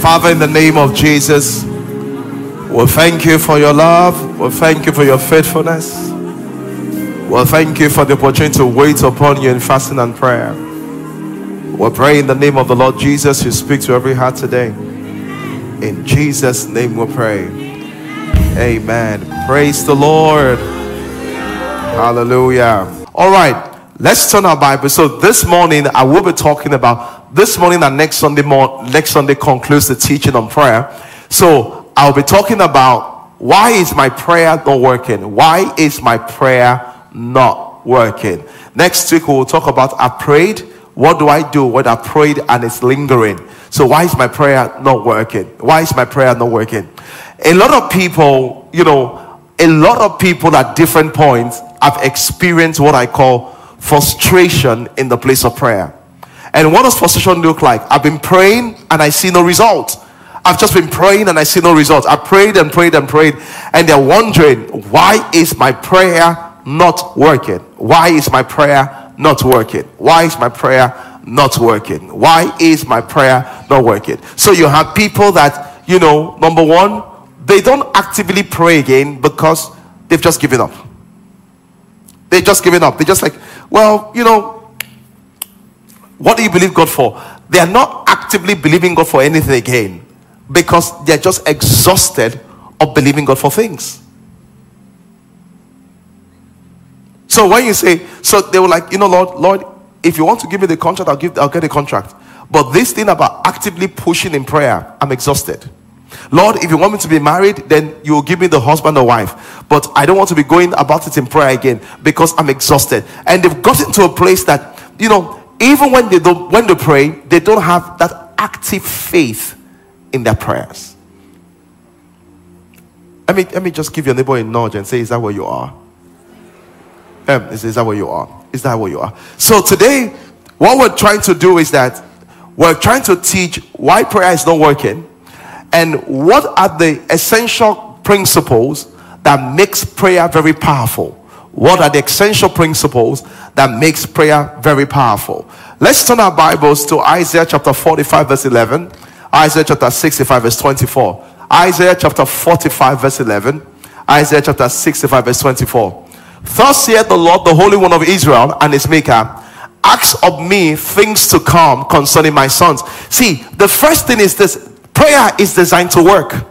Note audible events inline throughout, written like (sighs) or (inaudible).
Father, in the name of Jesus, we thank you for your love. We thank you for your faithfulness. We thank you for the opportunity to wait upon you in fasting and prayer. We pray in the name of the Lord Jesus, you speak to every heart today. In Jesus' name we pray. Amen. Praise the Lord. Hallelujah. All right, let's turn our Bible. So this morning I will be talking about this morning and next Sunday more next Sunday concludes the teaching on prayer. So I'll be talking about why is my prayer not working? Why is my prayer not working? Next week we will talk about I prayed. What do I do when I prayed and it's lingering? So why is my prayer not working? Why is my prayer not working? A lot of people, you know, a lot of people at different points have experienced what I call frustration in the place of prayer. And what does frustration look like? I've been praying and I see no result. I've just been praying and I see no result. I prayed and prayed and prayed, and they're wondering, why is my prayer not working? Why is my prayer not working? Why is my prayer not working? Why is my prayer not working? So you have people that, you know, number one, they don't actively pray again because they've just given up. They've just given up. They're just like, well, you know, what do you believe God for? They are not actively believing God for anything again because they're just exhausted of believing God for things. So when you say, so they were like, you know, Lord, Lord, if you want to give me the contract, I'll give, I'll get the contract. But this thing about actively pushing in prayer, I'm exhausted. Lord, if you want me to be married, then you will give me the husband or wife. But I don't want to be going about it in prayer again because I'm exhausted. And they've gotten to a place that, you know, even when they don't when they pray, they don't have that active faith in their prayers. Let me let me just give your neighbor a nudge and say, Is that where you are? Um, is, is that where you are? Is that where you are? So today, what we're trying to do is that we're trying to teach why prayer is not working and what are the essential principles that makes prayer very powerful what are the essential principles that makes prayer very powerful? Let's turn our bibles to isaiah chapter 45 verse 11 isaiah chapter 65 verse 24 isaiah chapter 45 verse 11 isaiah chapter 65 verse 24 thus saith the lord the holy one of israel and his maker ask of me things to come concerning my sons. See the first thing is this. Prayer is designed to work.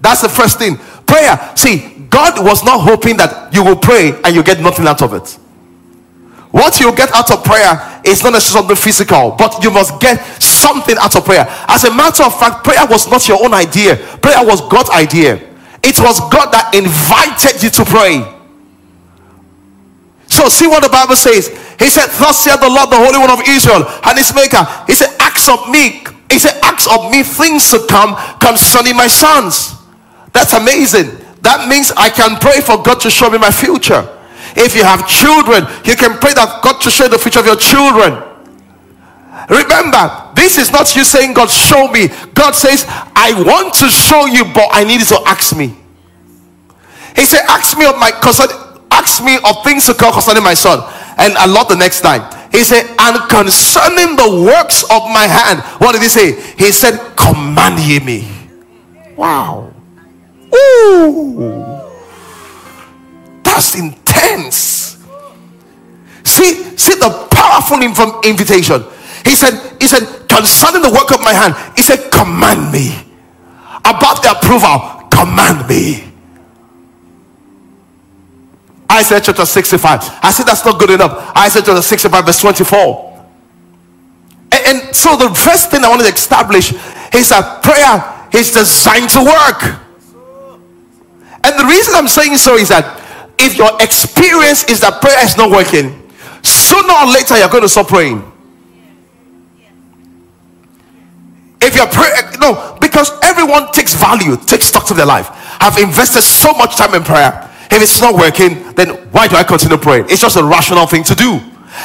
That's the first thing. Prayer. See, God was not hoping that you will pray and you get nothing out of it. What you get out of prayer is not necessarily physical, but you must get something out of prayer. As a matter of fact, prayer was not your own idea, prayer was God's idea. It was God that invited you to pray. So, see what the Bible says. He said, Thus saith the Lord, the Holy One of Israel, and his maker. He said, Acts of me, he said, Acts of me things to come concerning my sons. That's amazing. That means I can pray for God to show me my future. If you have children, you can pray that God to show the future of your children. Remember, this is not you saying, God, show me. God says, I want to show you, but I need you to ask me. He said, Ask me of my concern, ask me of things to come concerning my son. And I love the next line. He said, and concerning the works of my hand, what did he say? He said, command ye me. Wow. Ooh. That's intense. See, see the powerful invitation. He said, He said, concerning the work of my hand, he said, command me. About the approval, command me. Isaiah chapter 65. I said that's not good enough. Isaiah chapter 65, verse 24. And, and so the first thing I want to establish is that prayer is designed to work. And the reason I'm saying so is that if your experience is that prayer is not working, sooner or later you're going to stop praying. If you're no, because everyone takes value, takes stock to their life. I've invested so much time in prayer. If it's not working, then why do I continue praying? It's just a rational thing to do.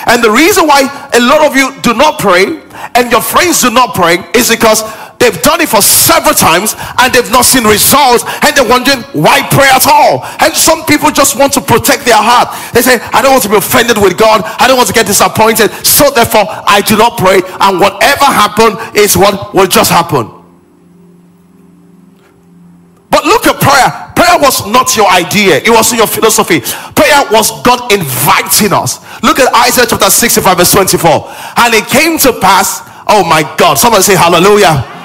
And the reason why a lot of you do not pray and your friends do not pray is because they've done it for several times and they've not seen results, and they're wondering why pray at all. And some people just want to protect their heart. They say, I don't want to be offended with God, I don't want to get disappointed, so therefore I do not pray, and whatever happened is what will just happen. But look at prayer. Prayer was not your idea, it wasn't your philosophy. Prayer was God inviting us. Look at Isaiah chapter 65, verse 24. And it came to pass, oh my God, somebody say hallelujah.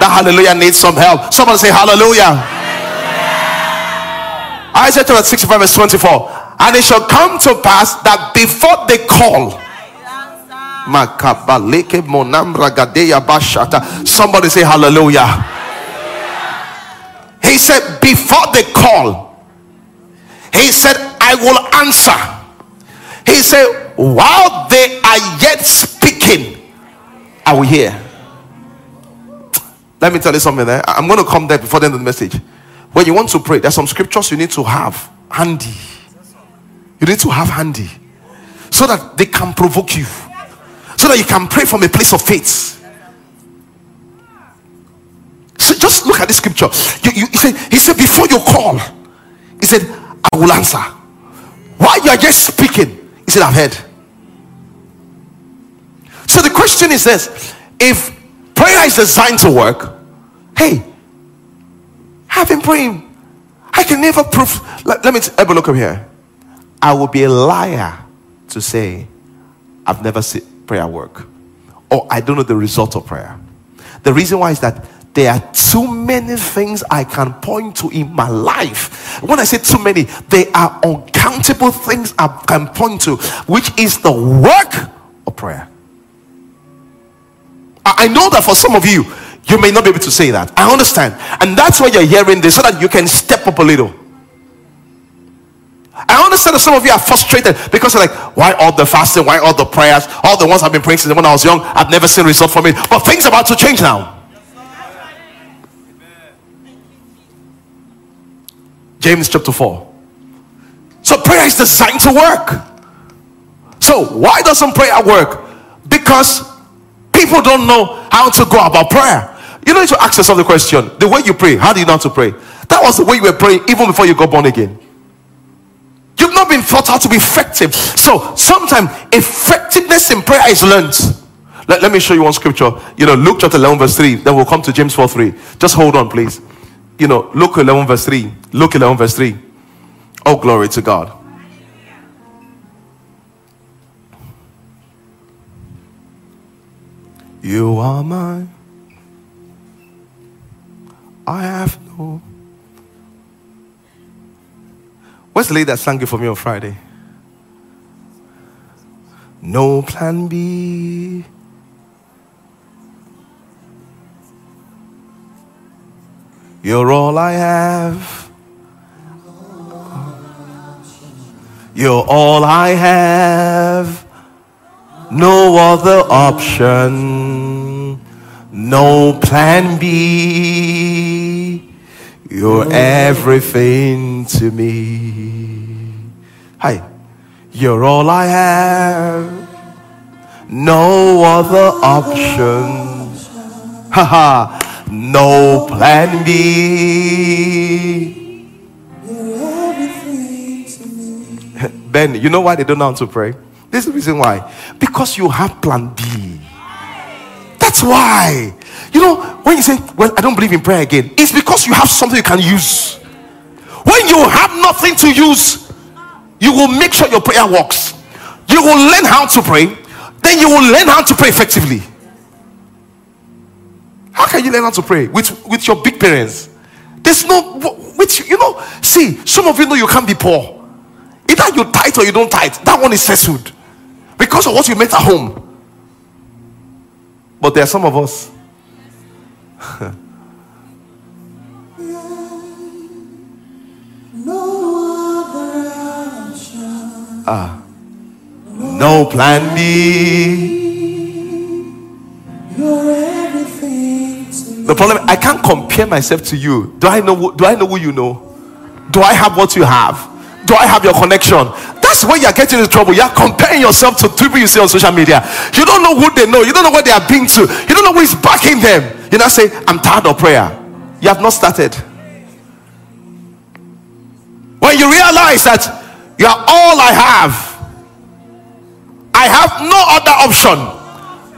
That hallelujah needs some help. Somebody say hallelujah. hallelujah. Isaiah chapter 65, verse 24. And it shall come to pass that before they call, Somebody say hallelujah. He said, Before they call, he said, I will answer. He said, While they are yet speaking, I will hear. Let me tell you something there. I'm going to come there before the end of the message. When you want to pray, there's some scriptures you need to have handy. You need to have handy so that they can provoke you, so that you can pray from a place of faith. So just look at this scripture. You, you, he, said, he said, Before you call, he said, I will answer. While you are just speaking, he said, I've heard. So the question is this if prayer is designed to work, hey, I've been praying. I can never prove. Let, let me t- have a look up here. I will be a liar to say I've never seen prayer work or I don't know the result of prayer. The reason why is that there are too many things I can point to in my life. When I say too many, there are uncountable things I can point to, which is the work of prayer. I know that for some of you, you may not be able to say that. I understand. And that's why you're hearing this so that you can step up a little. I understand that some of you are frustrated because you're like, why all the fasting, why all the prayers, all the ones I've been praying since when I was young, I've never seen result from it. But things are about to change now. James chapter 4. So prayer is designed to work. So why doesn't prayer work? Because people don't know how to go about prayer. You need to ask yourself the question the way you pray, how do you know how to pray? That was the way you were praying even before you got born again. You've not been taught how to be effective. So sometimes effectiveness in prayer is learned. Let, let me show you one scripture. You know, Luke chapter 11, verse 3. Then we'll come to James 4 3. Just hold on, please you know, Luke 11, verse 3. Luke 11, verse 3. Oh, glory to God. You are mine. I have no. What's the lady that sang it for me on Friday? No plan B. You're all I have. You're all I have. No other option. No plan B. You're everything to me. Hi. You're all I have. No other option. Haha no plan B. (laughs) Ben, you know why they don't know how to pray? This is the reason why. Because you have plan B. That's why. You know, when you say, Well, I don't believe in prayer again, it's because you have something you can use. When you have nothing to use, you will make sure your prayer works. You will learn how to pray, then you will learn how to pray effectively. How can you learn how to pray with, with your big parents? There's no, which, you know, see, some of you know you can't be poor. Either you tithe or you don't tithe. That one is settled because of what you met at home. But there are some of us. (laughs) ah, no plan B. The problem, I can't compare myself to you. Do I know? Do I know who you know? Do I have what you have? Do I have your connection? Where you're getting into trouble. You're comparing yourself to people you see on social media. You don't know who they know. You don't know where they are being to. You don't know who is backing them. You now say, I'm tired of prayer. You have not started. When you realize that you are all I have, I have no other option.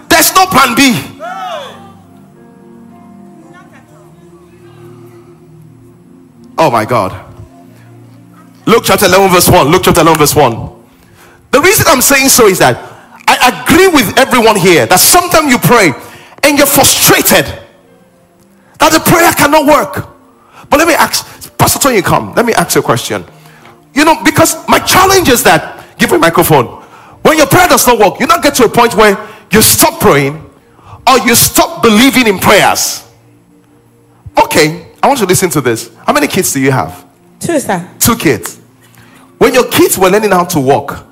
There's no plan B. Oh my God. Luke chapter 11, verse 1. Luke chapter 11, verse 1. The reason I'm saying so is that I agree with everyone here that sometimes you pray and you're frustrated that the prayer cannot work. But let me ask, Pastor Tony, come. Let me ask you a question. You know, because my challenge is that, give me a microphone. When your prayer does not work, you not get to a point where you stop praying or you stop believing in prayers. Okay, I want you to listen to this. How many kids do you have? Two, sir. Two kids. When your kids were learning how to walk,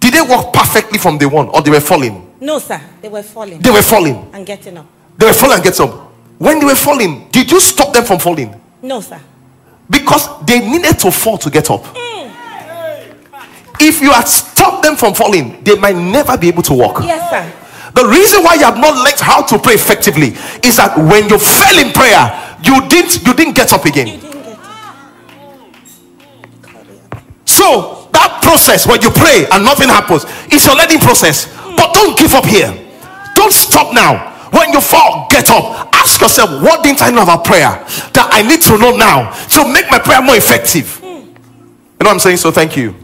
did they walk perfectly from day one or they were falling? No, sir. They were falling They were falling. and getting up. They were falling and get up. When they were falling, did you stop them from falling? No, sir. Because they needed to fall to get up. If you had stopped them from falling, they might never be able to walk. Yes, sir. The reason why you have not learned how to pray effectively is that when you fell in prayer, you didn't you didn't get up again. So that process when you pray and nothing happens, it's your learning process. But don't give up here. Don't stop now. When you fall, get up. Ask yourself, what didn't I know about prayer that I need to know now to make my prayer more effective? You know what I'm saying? So thank you.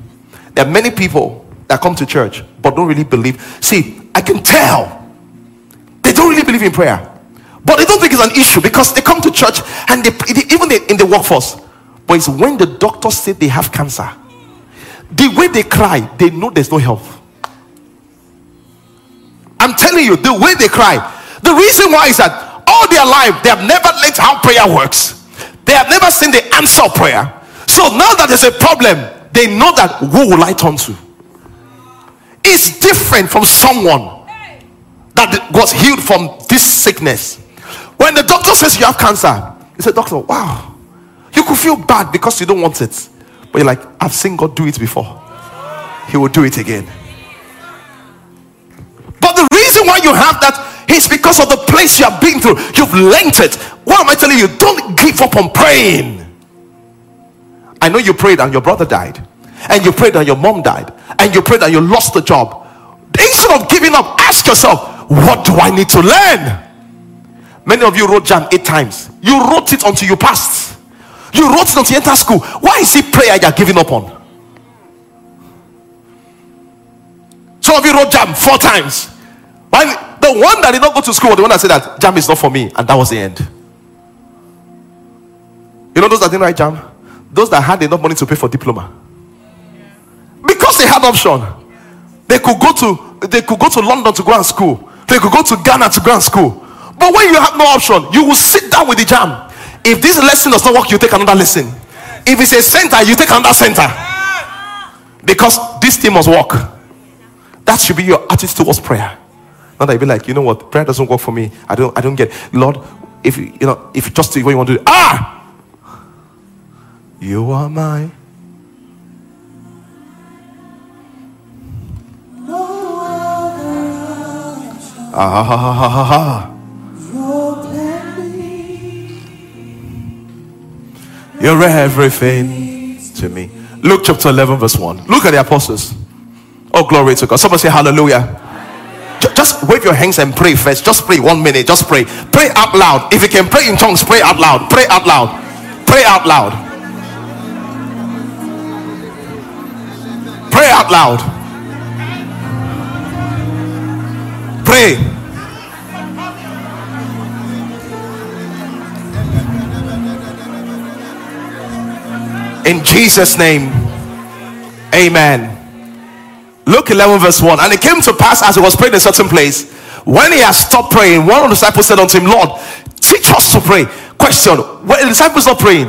There are many people that come to church but don't really believe. See, I can tell they don't really believe in prayer, but they don't think it's an issue because they come to church and they, even in the workforce. But it's when the doctor said they have cancer, the way they cry, they know there's no help. I'm telling you, the way they cry, the reason why is that all their life they have never learned how prayer works. They have never seen the answer of prayer. So now that there's a problem, they know that who will I turn to? It's different from someone that was healed from this sickness. When the doctor says you have cancer, he said, Doctor, wow, you could feel bad because you don't want it. But you're like, I've seen God do it before, He will do it again. But the reason why you have that is because of the place you have been through. You've learned it. What am I telling you? Don't give up on praying. I know you prayed and your brother died, and you prayed and your mom died, and you prayed and you lost the job. Instead of giving up, ask yourself, what do I need to learn? Many of you wrote JAMB eight times. You wrote it until you passed. You wrote not to enter school. Why is it prayer you're giving up on? Some of you wrote JAMB four times. Why? The one that did not go to school, the one that said that JAMB is not for me, and that was the end. You know those that didn't write JAMB? Those that had enough money to pay for diploma. Because they had option. They could go to they could go to London to go and school. They could go to Ghana to go and school. But when you have no option, you will sit down with the JAMB. If this lesson does not work, you take another lesson. If it's a center, you take another center. Because this thing must work. That should be your attitude towards prayer. Not that you be like, you know what, prayer doesn't work for me. I don't I don't get Lord, if you know, if you just what you want to do, ah you are mine. Ah, ha, ha, ha, ha, ha. You're everything to me. Luke chapter 11, verse 1. Look at the apostles. Oh, glory to God. Somebody say hallelujah. Ju- Just wave your hands and pray first. Just pray one minute. Just pray. Pray out loud. If you can pray in tongues, pray out loud. Pray out loud. Pray out loud. Pray out loud. Pray. In Jesus' name, amen. Luke 11, verse 1. And it came to pass as he was praying in a certain place, when he had stopped praying, one of the disciples said unto him, Lord, teach us to pray. Question Were the disciples not praying?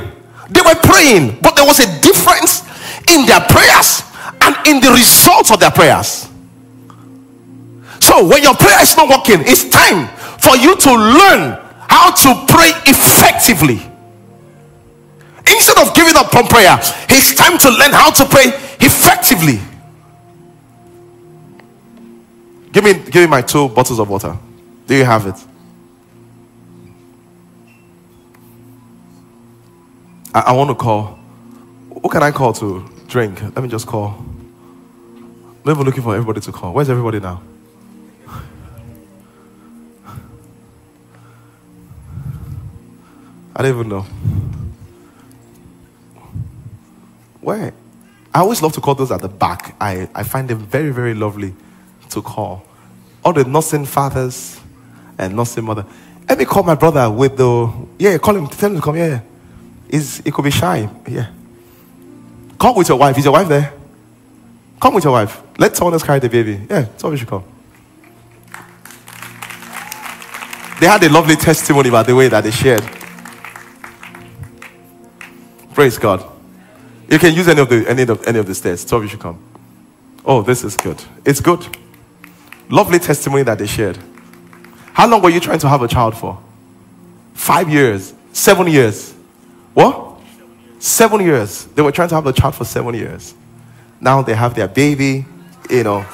They were praying, but there was a difference in their prayers and in the results of their prayers. So when your prayer is not working, it's time for you to learn how to pray effectively. Instead of giving up on prayer, it's time to learn how to pray effectively. Give me, give me my two bottles of water. Do you have it? I, I want to call. Who can I call to drink? Let me just call. I'm even looking for everybody to call. Where's everybody now? I don't even know. Where? I always love to call those at the back. I, I find them very, very lovely to call. All the nursing fathers and nursing mother. Let me call my brother with the yeah, call him, tell him to come here. Is it could be shy. Yeah. Come with your wife. Is your wife there? Come with your wife. Let someone else carry the baby. Yeah, someone should come. They had a lovely testimony about the way that they shared. Praise God. You can use any of the any of any of the stairs. So you should come. Oh, this is good. It's good. Lovely testimony that they shared. How long were you trying to have a child for? Five years, seven years. What? Seven years. They were trying to have a child for seven years. Now they have their baby, you know.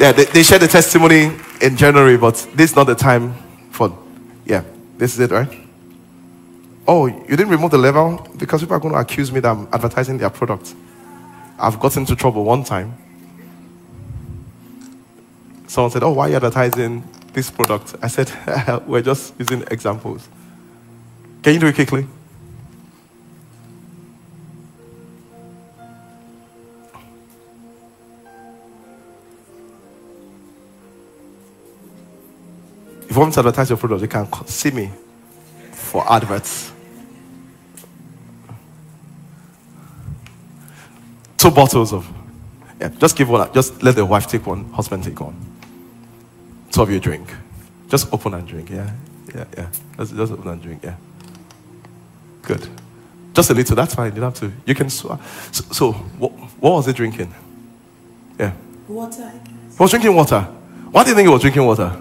Yeah, they, they shared the testimony in January, but this is not the time for, yeah, this is it, right? Oh, you didn't remove the level because people are going to accuse me that I'm advertising their product. I've got into trouble one time. Someone said, Oh, why are you advertising this product? I said, (laughs) We're just using examples. Can you do it quickly? If you want to advertise your product, you can see me for adverts. Two bottles of, yeah, just give one, up. just let the wife take one, husband take one. Two of you drink. Just open and drink, yeah, yeah, yeah. Just, just open and drink, yeah. Good. Just a little, that's fine, you don't have to. You can, so, so what, what was he drinking? Yeah. Water. He was drinking water. Why do you think he was drinking water?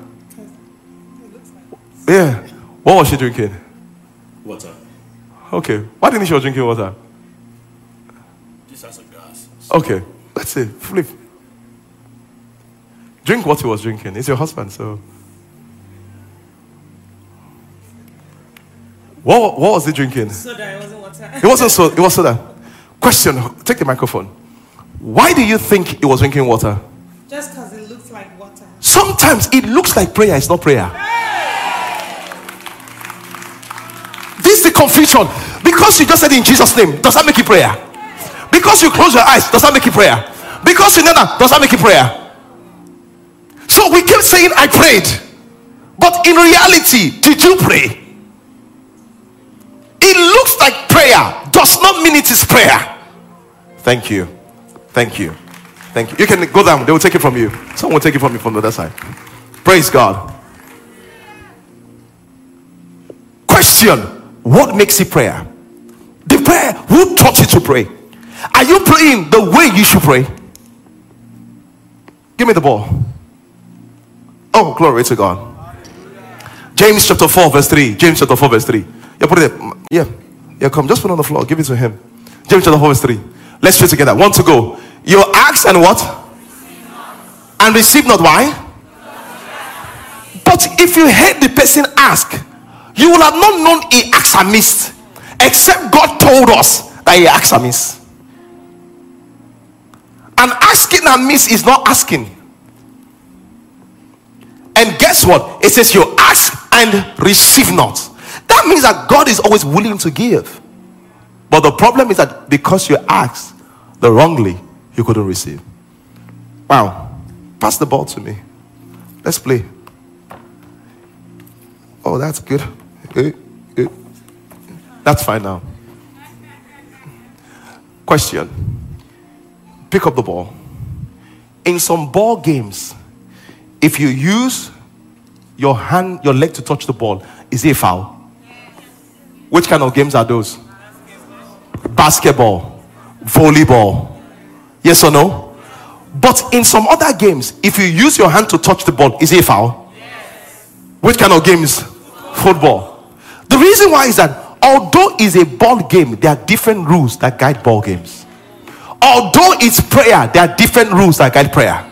Yeah. What was she drinking? Water. Okay. Why didn't she was drinking water? Just as a glass. Okay. Let's see. Flip. Drink what he was drinking. It's your husband, so. What, what was he drinking? Soda, it wasn't water. It wasn't so. It was soda. Question. Take the microphone. Why do you think he was drinking water? Just because it looks like water. Sometimes it looks like prayer. It's not prayer. Confusion. Because you just said in Jesus' name, does that make it prayer? Because you close your eyes, does that make it prayer? Because you know that, does that make it prayer? So we keep saying, I prayed. But in reality, did you pray? It looks like prayer, does not mean it is prayer. Thank you. Thank you. Thank you. You can go down, they will take it from you. Someone will take it from you from the other side. Praise God. Question What makes it prayer? The prayer, who taught you to pray? Are you praying the way you should pray? Give me the ball. Oh, glory to God. James chapter 4, verse 3. James chapter 4, verse 3. Yeah, put it there. Yeah. Yeah, come. Just put it on the floor. Give it to him. James chapter 4, verse 3. Let's read together. One to go. You ask and what? And receive not. Why? But if you hate the person ask, you will have not known he acts amiss, except God told us that he acts amiss. And asking amiss is not asking. And guess what? It says you ask and receive not. That means that God is always willing to give. But the problem is that because you asked the wrongly, you couldn't receive. Wow. Pass the ball to me. Let's play. Oh, that's good. Eh, eh. That's fine now. Question. Pick up the ball. In some ball games, if you use your hand, your leg to touch the ball, is it a foul? Which kind of games are those? Basketball, volleyball. Yes or no? But in some other games, if you use your hand to touch the ball, is it a foul? Which kind of games? Football. The reason why is that although it's a ball game, there are different rules that guide ball games. Although it's prayer, there are different rules that guide prayer.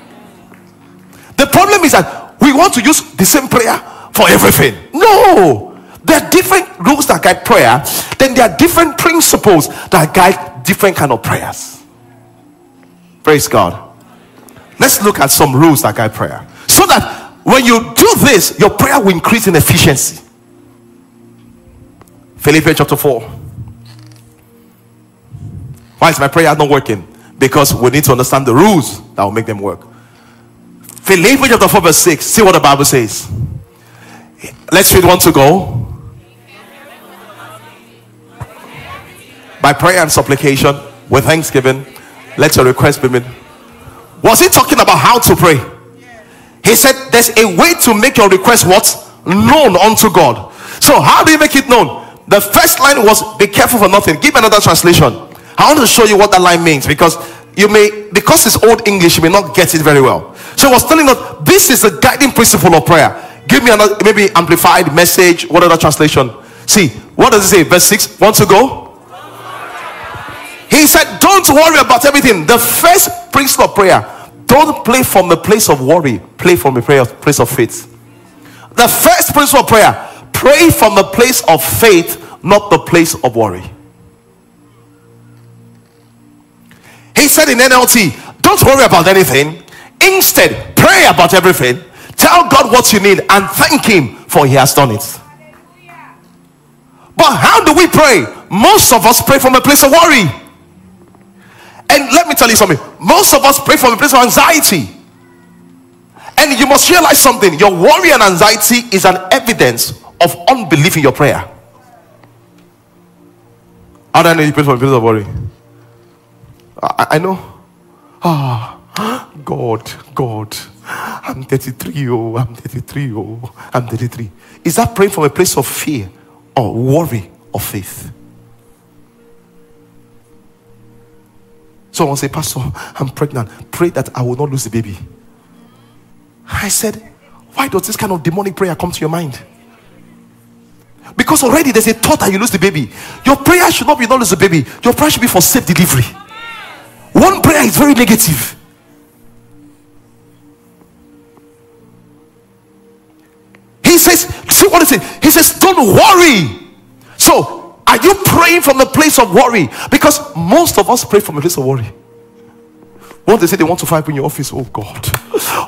The problem is that we want to use the same prayer for everything. No, there are different rules that guide prayer. then there are different principles that guide different kind of prayers. Praise God. Let's look at some rules that guide prayer. So that when you do this, your prayer will increase in efficiency. Philippians chapter 4. Why is my prayer not working? Because we need to understand the rules that will make them work. Philippians chapter 4, verse 6. See what the Bible says. Let's read one to go. By prayer and supplication with thanksgiving, let your request be made. Was he talking about how to pray? He said there's a way to make your request what? Known unto God. So how do you make it known? The first line was be careful for nothing. Give me another translation. I want to show you what that line means because you may because it's old English, you may not get it very well. So he was telling us this is a guiding principle of prayer. Give me another maybe amplified message, what other translation? See, what does it say? Verse 6. Want to go? He said, Don't worry about everything. The first principle of prayer, don't play from the place of worry, play from the place of faith. The first principle of prayer, pray from the place of faith, not the place of worry. He said in NLT, Don't worry about anything. Instead, pray about everything. Tell God what you need and thank Him for He has done it. But how do we pray? Most of us pray from a place of worry. And let me tell you something most of us pray from a place of anxiety. And you must realize something your worry and anxiety is an evidence of unbelief in your prayer. I know you pray a place of worry? I, I know. Ah, God, God, I'm 33, oh, I'm 33, oh, I'm 33. Is that praying from a place of fear or worry or faith? Someone say, Pastor, I'm pregnant. Pray that I will not lose the baby. I said, Why does this kind of demonic prayer come to your mind? Because already there's a thought that you lose the baby. Your prayer should not be not lose the baby. Your prayer should be for safe delivery. One prayer is very negative. He says, see what he says? He says, don't worry. So, are you praying from the place of worry? Because most of us pray from a place of worry. What they say they want to find in your office, oh God,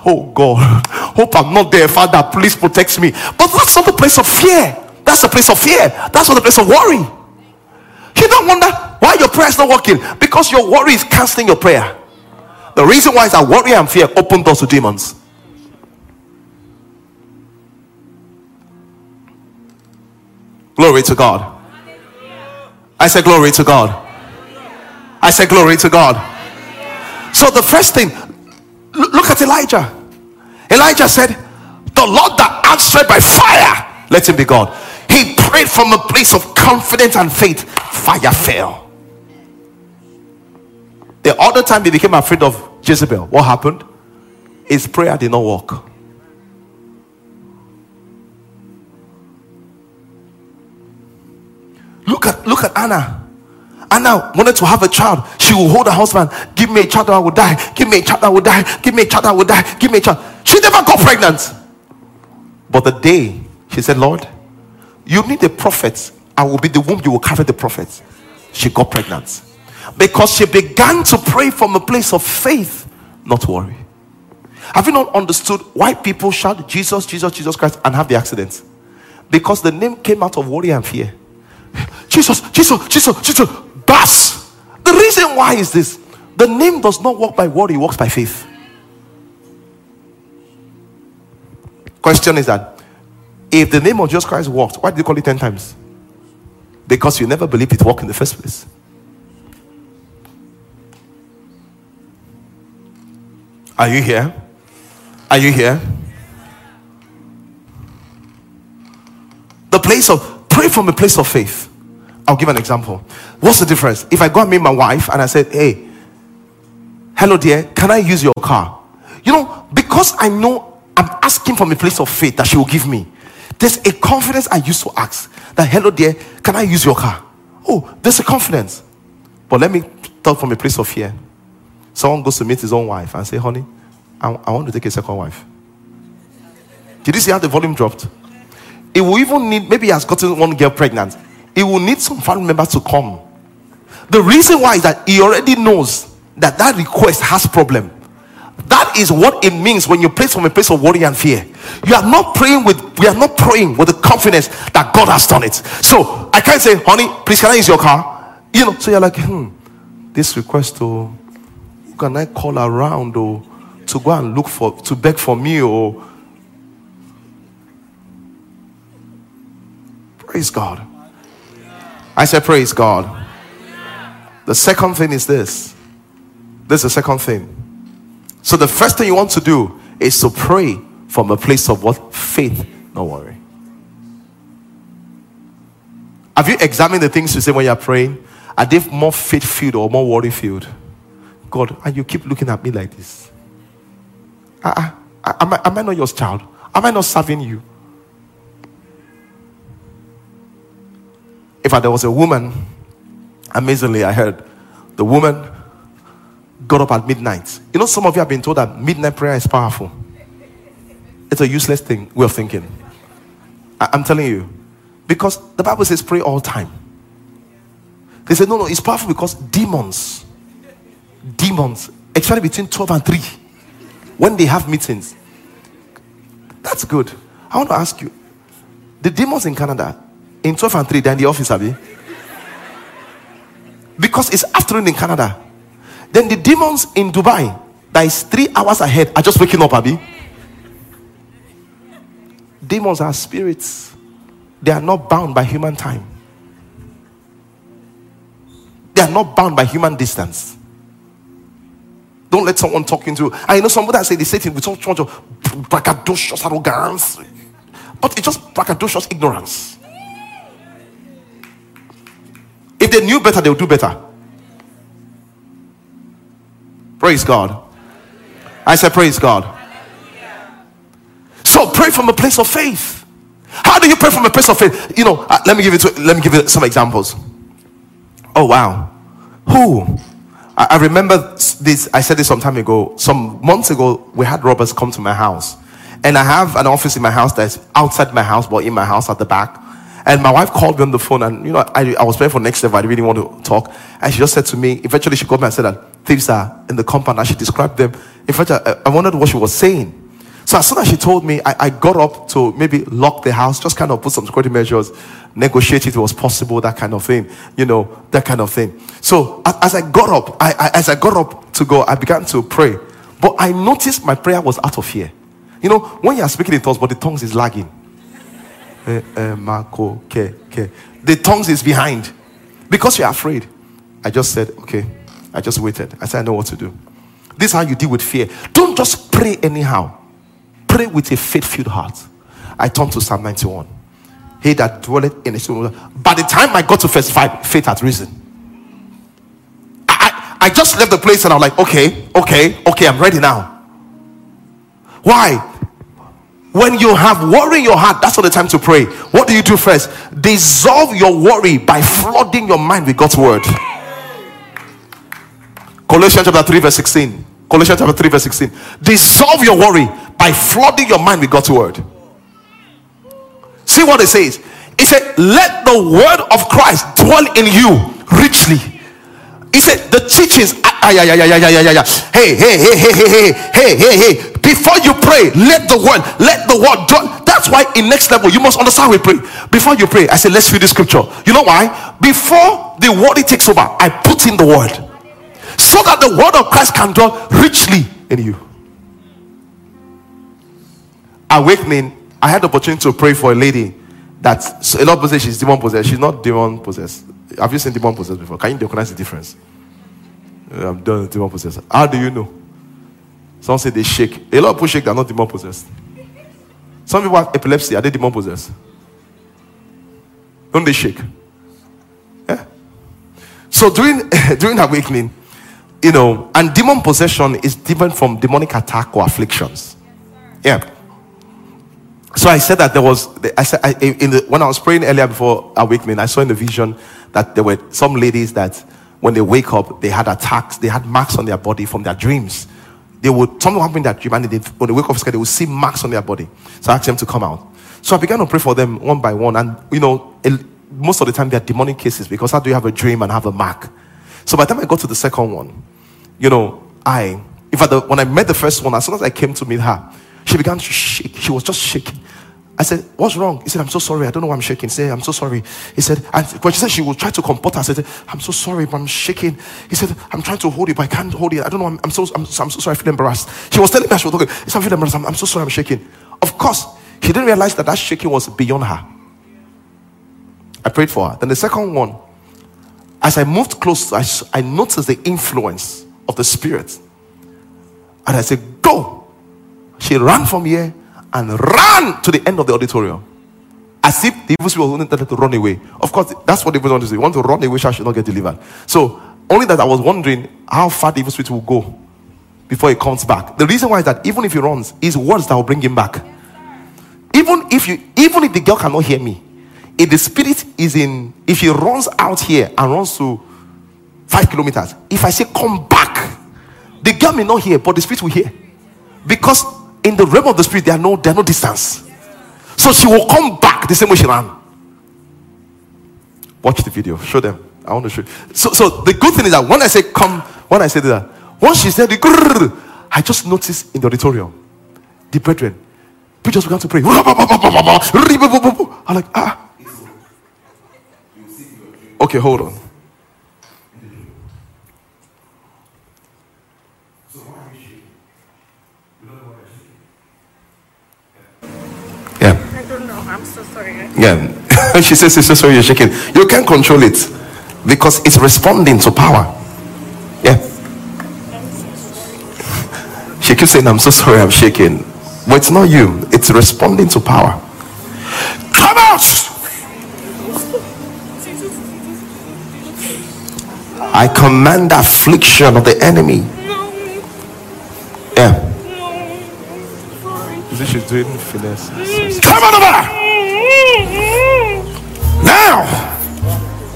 oh God, hope I'm not there, Father, please protect me. But that's not the place of fear. That's the place of fear. That's not the place of worry. You don't wonder why your prayer is not working because your worry is canceling your prayer. The reason why is that worry and fear open doors to demons. Glory to God. I said, Glory to God. I said, Glory to God. So, the first thing, look at Elijah. Elijah said, The Lord that answered by fire, let him be God. He prayed from a place of confidence and faith. Fire fell. The other time he became afraid of Jezebel, what happened? His prayer did not work. Look at look at Anna. Anna wanted to have a child. She will hold her husband. Give me a child I will die. Give me a child that will die. Give me a child that will die. Give me a child. She never got pregnant. But the day she said, Lord, you need a prophet. I will be the womb. You will carry the prophet. She got pregnant. Because she began to pray from a place of faith, not worry. Have you not understood why people shout Jesus, Jesus, Jesus Christ and have the accidents? Because the name came out of worry and fear. Jesus, Jesus, Jesus, Jesus, Bas. The reason why is this the name does not work by worry, it works by faith. Question is that if the name of Jesus Christ worked, why did you call it 10 times? Because you never believed it worked in the first place. Are you here? Are you here? The place of pray from a place of faith. I'll give an example. What's the difference? If I go and meet my wife and I said, Hey, hello, dear, can I use your car? You know, because I know I'm asking from a place of faith that she will give me, there's a confidence I used to ask that, hello, dear, can I use your car? Oh, there's a confidence. But let me talk from a place of fear. Someone goes to meet his own wife and say, honey, I, I want to take a second wife. Did you see how the volume dropped? It will even need, maybe he has gotten one girl pregnant. he will need some family members to come. The reason why is that he already knows that that request has problem. Is what it means when you pray from a place of worry and fear. You are not praying with we are not praying with the confidence that God has done it. So I can't say, honey, please can I use your car? You know, so you're like, hmm, this request to oh, can I call around or to go and look for to beg for me or praise God. I said, praise God. The second thing is this. This is the second thing. So the first thing you want to do is to pray from a place of what? Faith. Don't worry. Have you examined the things you say when you're praying? Are they more faith filled or more worry filled? God, and you keep looking at me like this. Uh, uh, am, I, am I not your child? Am I not serving you? If there was a woman, amazingly, I heard the woman got up at midnight. You know, some of you have been told that midnight prayer is powerful. It's a useless thing, way of thinking. I- I'm telling you. Because the Bible says pray all time. They say, no, no, it's powerful because demons, demons, especially between 12 and 3, when they have meetings, that's good. I want to ask you, the demons in Canada, in 12 and 3, they're in the office, Abby. Because it's afternoon in Canada. Then the demons in Dubai, that is three hours ahead, are just waking up, Abby. Demons are spirits, they are not bound by human time, they are not bound by human distance. Don't let someone talk into. You. I know somebody that say they say things with so much of braggadocious arrogance, but it's just braggadocious ignorance. If they knew better, they would do better. Praise God. I said, Praise God. So pray from a place of faith. How do you pray from a place of faith? You know, uh, let me give you let me give you some examples. Oh wow, who? I, I remember this. I said this some time ago. Some months ago, we had robbers come to my house, and I have an office in my house that's outside my house, but in my house at the back. And my wife called me on the phone, and you know, I, I was praying for next level. I didn't really want to talk. And she just said to me, eventually, she called me and said that thieves are in the compound. And she described them. In fact, I, I wondered what she was saying. So as soon as she told me, I, I, got up to maybe lock the house, just kind of put some security measures, negotiate if it was possible, that kind of thing, you know, that kind of thing. So as I got up, I, I, as I got up to go, I began to pray. But I noticed my prayer was out of fear. You know, when you are speaking in tongues, but the tongues is lagging. Eh, eh, the tongues is behind because you're afraid. I just said, okay. I just waited. I said, I know what to do. This is how you deal with fear. Don't just pray anyhow. Pray with a faith-filled heart. I turned to Psalm 91. He that dwelleth in the By the time I got to verse 5, faith had risen. I, I, I just left the place and I'm like, okay, okay, okay, I'm ready now. Why? When you have worry in your heart, that's not the time to pray. What do you do first? Dissolve your worry by flooding your mind with God's word. Colossians chapter 3, verse 16. Colossians chapter 3, verse 16. Dissolve your worry by flooding your mind with God's word. See what it says. It said, Let the word of Christ dwell in you richly. He said, The teachings, ah, yeah, yeah, yeah. Hey, hey, hey, hey, hey, hey, hey, hey, hey. Before you pray, let the word, let the word. That's why in next level, you must understand we pray. Before you pray, I say, Let's read the scripture. You know why? Before the word it takes over, I put in the word so that the word of Christ can dwell richly in you. Awakening, I had the opportunity to pray for a lady that a lot of people say she's demon possessed. She's not demon possessed. Have you seen demon possessed before? Can you recognize the difference? I'm done demon possessed. How do you know? Some say they shake. A lot of people shake, they're not demon possessed. Some people have epilepsy, are they demon possessed? Don't they shake? Yeah. So during (laughs) during awakening, you know, and demon possession is different from demonic attack or afflictions. Yeah. So I said that there was, I said, I, in the, when I was praying earlier before awakening, I saw in the vision that there were some ladies that when they wake up, they had attacks, they had marks on their body from their dreams. They would, something happened in their dream, and they, when they wake up, they would see marks on their body. So I asked them to come out. So I began to pray for them one by one, and you know, most of the time they're demonic cases because how do you have a dream and have a mark? So by the time I got to the second one, you know, I, in fact, the, when I met the first one, as soon as I came to meet her, she began to shake. She was just shaking. I said, What's wrong? He said, I'm so sorry. I don't know why I'm shaking. He said, I'm so sorry. He said, and when she said she would try to comport her, I said, I'm so sorry, but I'm shaking. He said, I'm trying to hold it, but I can't hold it. I don't know. I'm, I'm so, I'm, I'm so sorry. I feel embarrassed. She was telling me she was talking. He said, I feel embarrassed. I'm, I'm so sorry. I'm shaking. Of course, she didn't realize that that shaking was beyond her. I prayed for her. Then the second one, as I moved close, I, I noticed the influence of the Spirit. And I said, Go. She ran from here and ran to the end of the auditorium. As if the evil spirit was wanted to run away. Of course, that's what the want to do. You want to run away, I should not get delivered. So, only that I was wondering how far the evil spirit will go before he comes back. The reason why is that even if he runs, it's words that will bring him back. Even if you, even if the girl cannot hear me, if the spirit is in, if he runs out here and runs to five kilometers, if I say come back, the girl may not hear, but the spirit will hear. Because in the realm of the spirit, there are no, there are no distance. So she will come back the same way she ran. Watch the video. Show them. I want to show. You. So, so the good thing is that when I say come, when I say that, once she said the I just noticed in the auditorium, the brethren, we just began to pray. I'm like, ah. Okay, hold on. I'm so sorry. Yeah. (laughs) she says, Sister, sorry, you're shaking. You can't control it because it's responding to power. Yeah. (laughs) She keeps saying, I'm so sorry, I'm shaking. But it's not you, it's responding to power. Come out! I command the affliction of the enemy. Yeah. It she's doing finesse? Come on over! Now!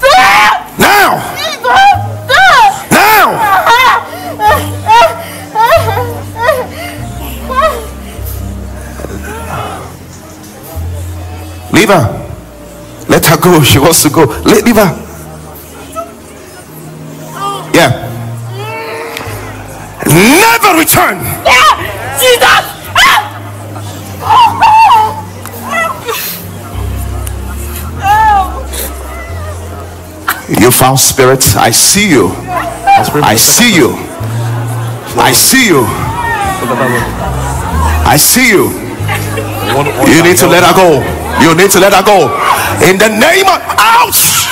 Now! Now! Leave her. Let her go. She wants to go. Let leave her. Yeah. Never return. You foul spirit, I see you. I see you. I see you. I see you. You need to let her go. You need to let her go. In the name of ouch.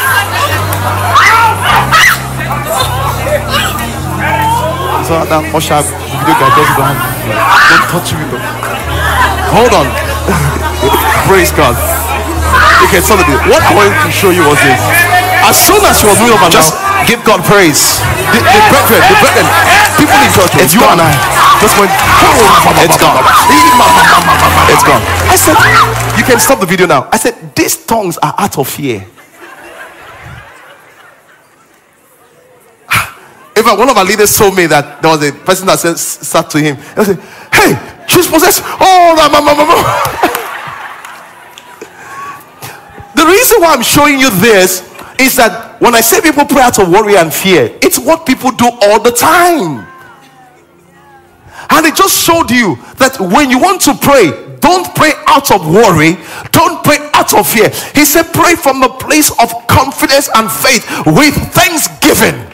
So that usher video guy doesn't don't touch me though. Hold on. (laughs) Praise God. Okay, so the, what I wanted to show you was this. As soon as she was moving over just give God praise. The, the brethren, the brethren, people in church, it's you gone. and I just went, it's gone. It's gone. I said, you can stop the video now. I said, these tongues are out of fear. (sighs) In fact, one of our leaders told me that there was a person that said, sat to him and said, Hey, she's possessed. Oh, la, ma, ma, ma, ma." (laughs) the reason why I'm showing you this is that when I say people pray out of worry and fear, it's what people do all the time. And it just showed you that when you want to pray, don't pray out of worry, don't pray out of fear. He said, pray from the place of confidence and faith with thanksgiving.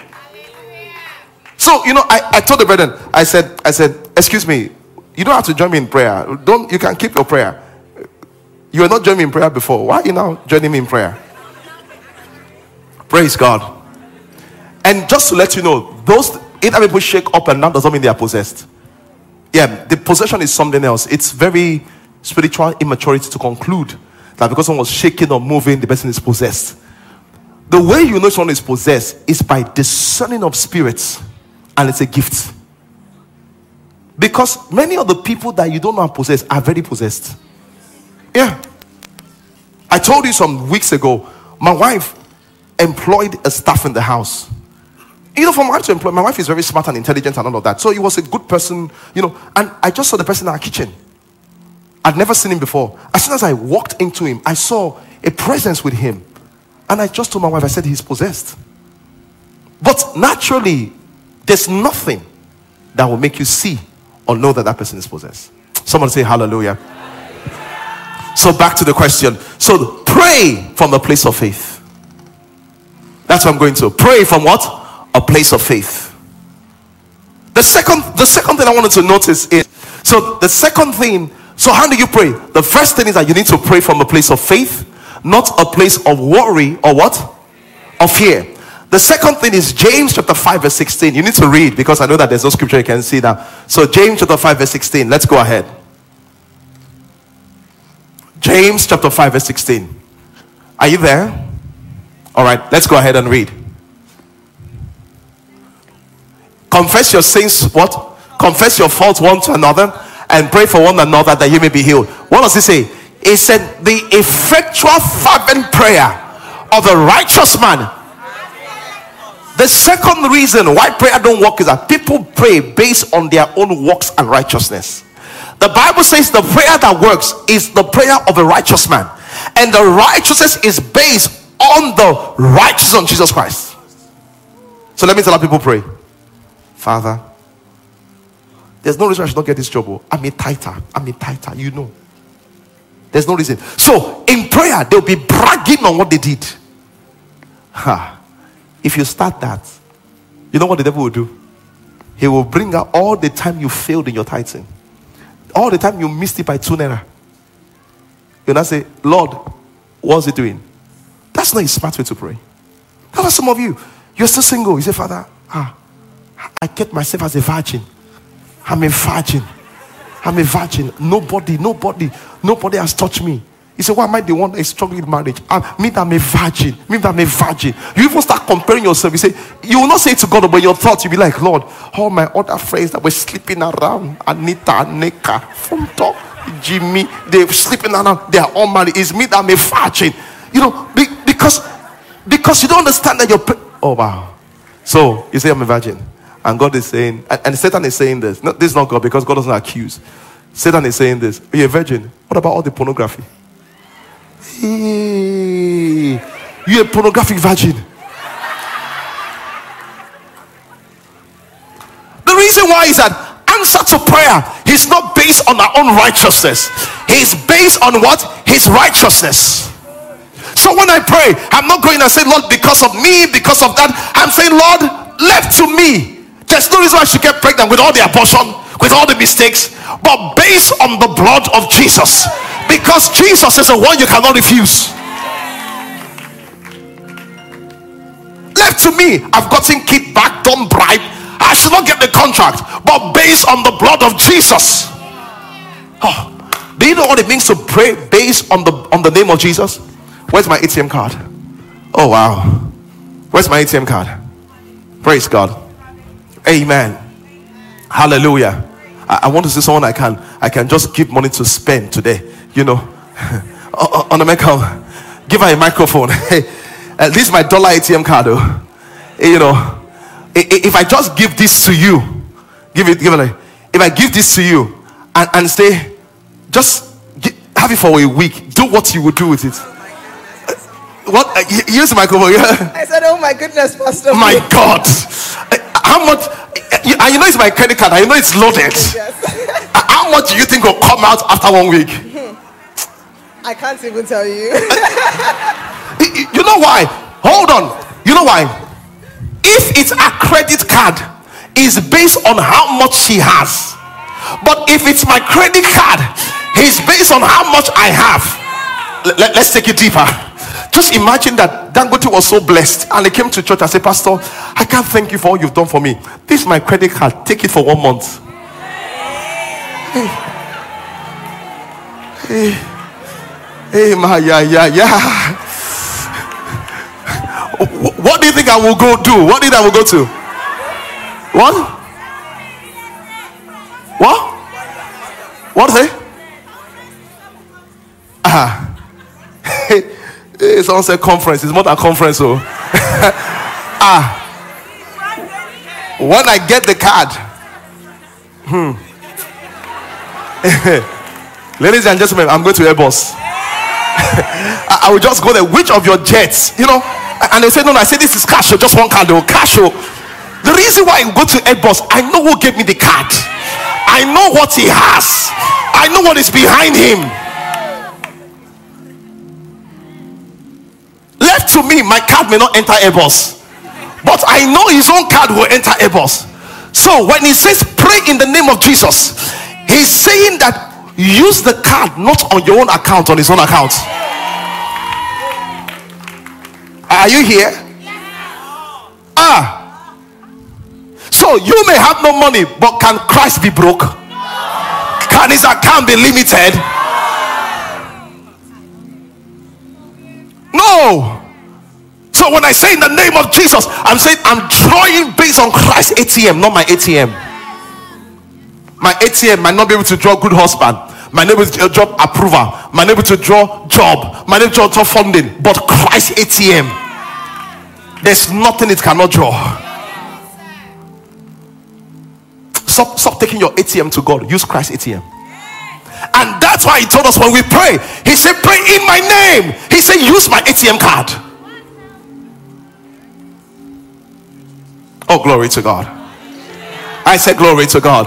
So you know, I, I told the brethren, I said, I said, excuse me, you don't have to join me in prayer. Don't you can keep your prayer. You were not joining me in prayer before. Why are you now joining me in prayer? Praise God. And just to let you know, those either people shake up and down doesn't mean they are possessed. Yeah, the possession is something else. It's very spiritual immaturity to conclude that because someone was shaking or moving, the person is possessed. The way you know someone is possessed is by discerning of spirits, and it's a gift. Because many of the people that you don't know are possessed are very possessed. Yeah. I told you some weeks ago, my wife employed a staff in the house. You know, for my wife to employ, my wife is very smart and intelligent and all of that. So he was a good person, you know. And I just saw the person in our kitchen. I'd never seen him before. As soon as I walked into him, I saw a presence with him. And I just told my wife, I said, he's possessed. But naturally, there's nothing that will make you see or know that that person is possessed. Someone say hallelujah. So back to the question. So pray from a place of faith. That's what I'm going to. Pray from what? A place of faith. The second, the second thing I wanted to notice is so the second thing, so how do you pray? The first thing is that you need to pray from a place of faith, not a place of worry or what? Of fear. The second thing is James chapter 5, verse 16. You need to read because I know that there's no scripture you can see that. So, James chapter 5, verse 16. Let's go ahead. James chapter 5, verse 16. Are you there? All right, let's go ahead and read. Confess your sins, what? Confess your faults one to another and pray for one another that you may be healed. What does he say? He said, The effectual, fervent prayer of a righteous man the second reason why prayer don't work is that people pray based on their own works and righteousness. The Bible says the prayer that works is the prayer of a righteous man, and the righteousness is based on the righteousness of Jesus Christ. So let me tell how people pray. Father, there's no reason I should not get this job. Oh. I'm a tighter. I'm a tighter. You know. There's no reason. So in prayer, they'll be bragging on what they did. Ha. If you start that, you know what the devil will do? He will bring out all the time you failed in your tithing, all the time you missed it by two naira. You'll now say, Lord, what's he doing? That's not a smart way to pray. How about some of you? You're still single. You say, Father, ah, I kept myself as a virgin. I'm a virgin. I'm a virgin. Nobody, nobody, nobody has touched me. He said, Why am I the one that is struggling in marriage? I'm, me that I'm a virgin. Me that I'm a virgin. You even start comparing yourself. You say, You will not say to God, but your thoughts, you'll be like, Lord, all my other friends that were sleeping around, Anita, Neka, Funto, Jimmy, they're sleeping around, they are all married. It's me that I'm a virgin. You know, because because you don't understand that you're. oh, wow. So you say, I'm a virgin. And God is saying, and, and Satan is saying this. No, this is not God because God doesn't accuse. Satan is saying this. You're a virgin. What about all the pornography? Hey, you're a pornographic virgin. The reason why is that answer to prayer is not based on our own righteousness, he's based on what? His righteousness. So when I pray, I'm not going to say, Lord, because of me, because of that. I'm saying, Lord, left to me. There's no reason I should get pregnant with all the abortion, with all the mistakes, but based on the blood of Jesus. Because Jesus is the one you cannot refuse. Left to me, I've gotten don't bribe. I should not get the contract, but based on the blood of Jesus. Oh, do you know what it means to pray based on the on the name of Jesus? Where's my ATM card? Oh wow. Where's my ATM card? Praise God. Amen. Hallelujah. I, I want to see someone I can I can just give money to spend today you know, on the microphone, give her a microphone. (laughs) Hey, this is my dollar ATM card. Oh. Eh, you know, if I just give this to you, give it, give it if I give this to you and, and say, just have it for a week, do what you would do with it. Uh, what? Uh, use the microphone. Yeah. I said, "Oh my goodness, Pastor." My God, uh, how much? You, and you know it's my credit card. I know it's loaded. (laughs) Yes. how much do you think will come out after one week? I can't even tell you. you know why? Hold on. You know why? If it's a credit card, is based on how much she has. But if it's my credit card, it's based on how much I have. Let, us take it deeper. Just imagine that Dangote was so blessed and he came to church and said, Pastor, I can't thank you for all you've done for me. This is my credit card. Take it for one month. Hey. Hey. Hey, my, yeah, yeah, yeah. What do you think I will go do? What did I will go to? What? What? What say? Ah. (laughs) hey, someone said conference. It's more than conference. Oh. (laughs) ah. When I get the card. Hmm. (laughs) Ladies and gentlemen, I'm going to Airbus. (laughs) I will just go there. Which of your jets? You know? And they say, No, no, I say this is cash, just one card, they will cash. The reason why I go to Airbus, I know who gave me the card. I know what he has. I know what is behind him. To me, my card may not enter Airbus. But I know his own card will enter Airbus. So when he says pray in the name of Jesus, he's saying that use the card not on your own account, on his own account. Are you here? Ah. So you may have no money, but can Christ be broke? Can his account be limited? No. So when I say in the name of Jesus, I'm saying I'm drawing based on Christ's ATM, not my ATM. My ATM might not be able to draw good husband. My name is job approval. My neighbor to draw job. My neighbor to draw funding. But Christ ATM, there's nothing it cannot draw. Stop, stop taking your ATM to God. Use Christ ATM. And that's why he told us when we pray, he said, Pray in my name. He said, Use my ATM card. Oh, glory to God. I said, Glory to God.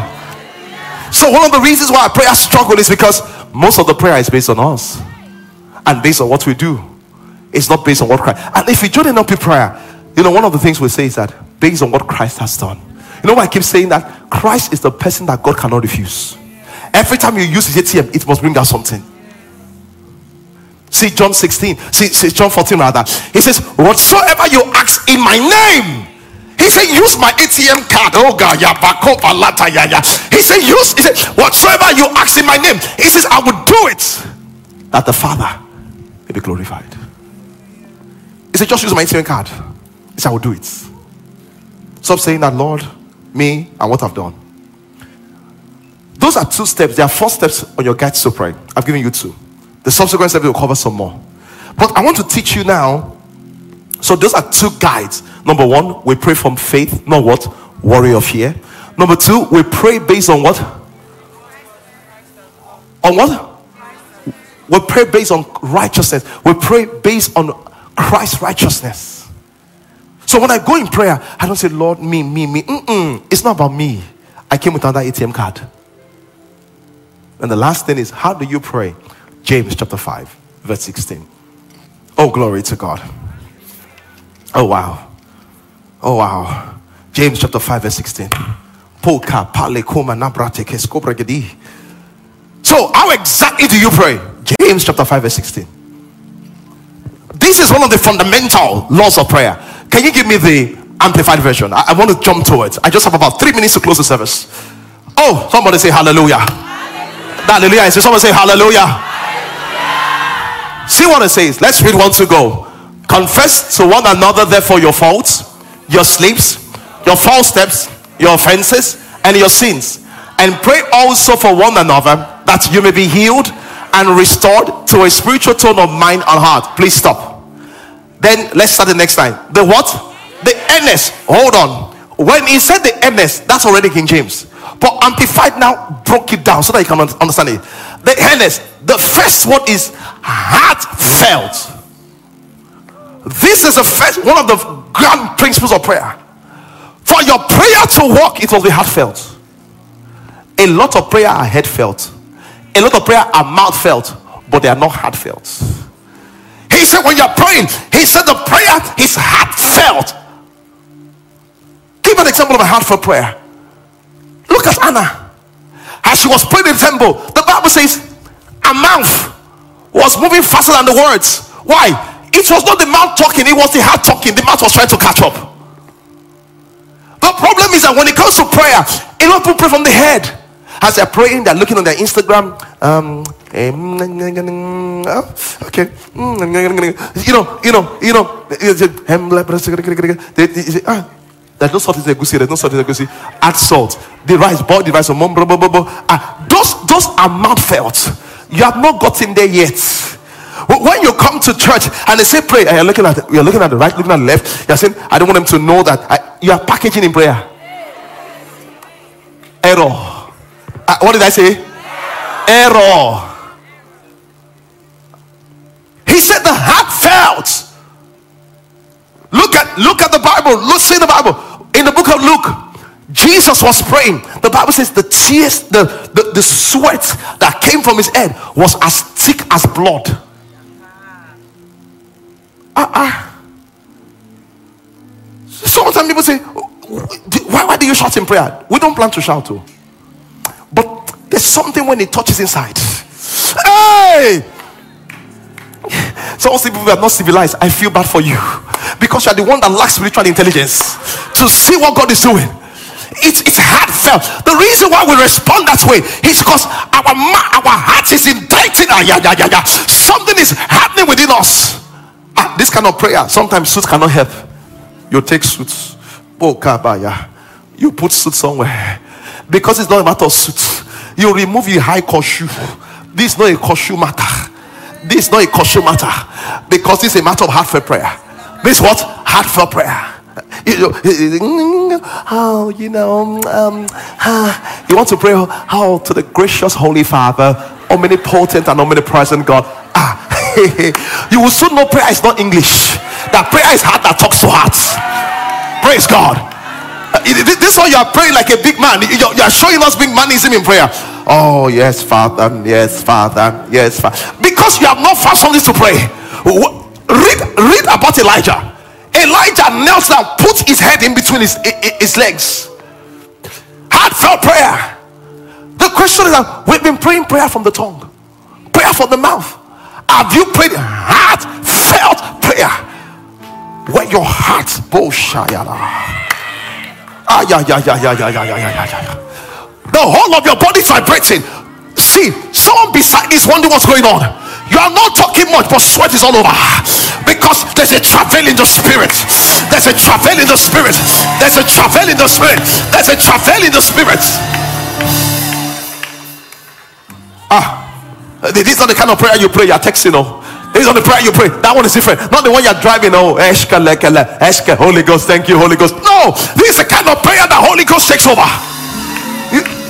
So, one of the reasons why prayer struggle is because most of the prayer is based on us and based on what we do. It's not based on what Christ. And if we join in up prayer, you know, one of the things we say is that based on what Christ has done. You know why I keep saying that? Christ is the person that God cannot refuse. Every time you use his ATM, it must bring out something. See John 16, see, see John 14 rather. He says, Whatsoever you ask in my name, he said, use my ATM card. Oh God, yeah, lata, yeah, yeah. He said, use, he said, whatsoever you ask in my name, he says, I will do it. That the Father may be glorified. He said, just use my ATM card. He said, I will do it. Stop saying that, Lord, me, and what I've done. Those are two steps. There are four steps on your guide to pray. I've given you two. The subsequent steps will cover some more. But I want to teach you now. So those are two guides. Number one, we pray from faith, not what? Worry or fear. Number two, we pray based on what? On what? We pray based on righteousness. We pray based on Christ's righteousness. So when I go in prayer, I don't say, Lord, me, me, me. Mm-mm. It's not about me. I came with another ATM card. And the last thing is, how do you pray? James chapter 5, verse 16. Oh, glory to God. Oh, wow. Oh, wow. James chapter 5, verse 16. So, how exactly do you pray? James chapter 5, verse 16. This is one of the fundamental laws of prayer. Can you give me the amplified version? I, I want to jump to it. I just have about three minutes to close the service. Oh, somebody say hallelujah. Hallelujah. hallelujah. Say, someone say hallelujah. hallelujah. See what it says. Let's read one to go. Confess to one another, therefore, your faults, your sleeps, your false steps, your offenses, and your sins. And pray also for one another that you may be healed and restored to a spiritual tone of mind and heart. Please stop. Then let's start the next time. The what? The earnest. Hold on. When he said the earnest, that's already King James. But Amplified now broke it down so that you can understand it. The earnest. The first word is heartfelt. This is the first one of the grand principles of prayer. For your prayer to work, it must be heartfelt. A lot of prayer are heartfelt. A lot of prayer are mouth felt, but they are not heartfelt. He said, when you're praying, he said the prayer is heartfelt. Give an example of a heartfelt prayer. Look at Anna. As she was praying in the temple, the Bible says a mouth was moving faster than the words. Why? It was not the mouth talking, it was the heart talking. The mouth was trying to catch up. The problem is that when it comes to prayer, a lot of people pray from the head. As they're praying, they're looking on their Instagram. Um, okay, you know, you know, you know. There's no salt in the egusi. There's no salt in the egusi. Add salt. The rice, boil the rice. Ah, those, those are mouth felt. You have not gotten there yet. When you come to church and they say pray, and you're looking at you're looking at the right, looking at the left, you're saying, I don't want them to know that I, you are packaging in prayer. Error. Uh, what did I say? Error. He said the heart felt. Look at look at the Bible. Look, see the Bible. In the book of Luke, Jesus was praying. The Bible says the tears, the, the, the sweat that came from his head was as thick as blood. Uh-uh. Sometimes people say, why, why do you shout in prayer? We don't plan to shout too. But there's something when it touches inside. Hey! Some people are not civilized. I feel bad for you because you are the one that lacks spiritual intelligence to see what God is doing. It's, it's heartfelt. The reason why we respond that way is because our our heart is inditing. Ah, yeah, yeah, yeah, yeah. Something is happening within us. Ah, this kind of prayer, sometimes suits cannot help. You take suits. Oh. You put suits somewhere because it's not a matter of suits. You remove your high costume. This is not a costume matter. This is not a costume matter because it's a matter of heartfelt prayer. This what heartfelt prayer. You know, you know, um, uh, you want to pray how oh, to the gracious Holy Father, omnipotent and omnipresent God. Ah, (laughs) you will soon know prayer is not English. That prayer is heart that talks to hearts. Praise God. Uh, this one you are praying like a big man. You are showing us big manism in prayer. Oh yes, Father. Yes, Father. Yes, Father. Because you have not found something to pray. Read, read about Elijah. Elijah knelt down, put his head in between his, his legs. Heartfelt prayer. The question is that we've been praying prayer from the tongue, prayer from the mouth. Have you prayed heartfelt prayer? Where your heart, Boshayala. Ah, yeah, yeah, yeah, yeah, yeah, yeah, yeah, yeah, yeah. The whole of your body is vibrating. See, someone beside is wondering what's going on. You are not talking much, but sweat is all over because there's a travel in the spirit. There's a travel in the spirit. There's a travel in the spirit. There's a travel in the spirit. Ah, this is not the kind of prayer you pray. You're texting, oh. This is not the prayer you pray. That one is different. Not the one you're driving. Oh, eshka lekele, eshka, Holy Ghost. Thank you, Holy Ghost. No, this is the kind of prayer that Holy Ghost takes over.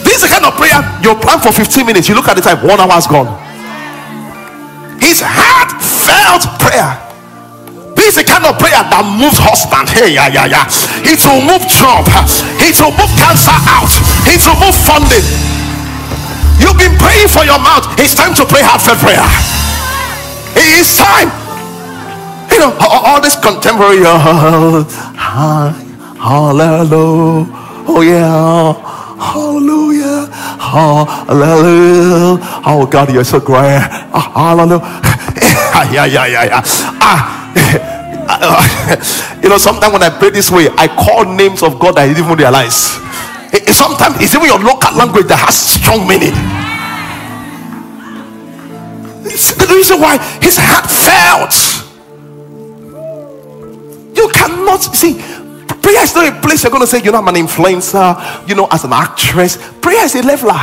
This is the kind of prayer you plan for 15 minutes. You look at the time, one hour has gone. His heartfelt prayer this is the kind of prayer that moves husband. Hey, yeah, yeah, yeah. It will move job. It will move cancer out. It will move funding. You've been praying for your mouth. It's time to pray heartfelt prayer. It is time. You know, all this contemporary. Uh, hallelujah. Oh, yeah. Hallelujah. Hallelujah. Oh, God, you're so great. Hallelujah. (laughs) yeah, yeah, yeah, yeah. Ah. (laughs) you know, sometimes when I pray this way, I call names of God that I didn't even realize. sometimes it's even your local language that has strong meaning. It's the reason why his heart felt. You cannot see. Prayer is not a place you're going to say, you know, I'm an influencer, you know, as an actress. Prayer is a leveler.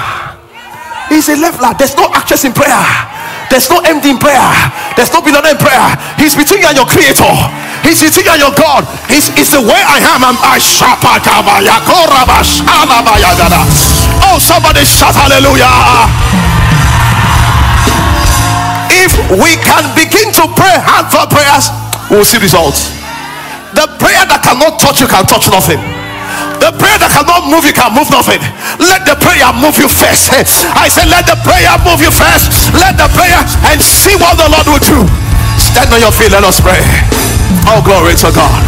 It's a leveler. There's no actress in prayer. There's no empty in prayer. There's no billionaire in prayer. He's between you and your creator. He's between you and your God. He's, he's the way I am. I'm I Oh, somebody shout hallelujah. We can begin to pray heartfelt prayers, we'll see results. The prayer that cannot touch you can touch nothing. The prayer that cannot move you can move nothing. Let the prayer move you first. I said, let the prayer move you first. Let the prayer and see what the Lord will do. Stand on your feet. Let us pray. Oh, glory to God.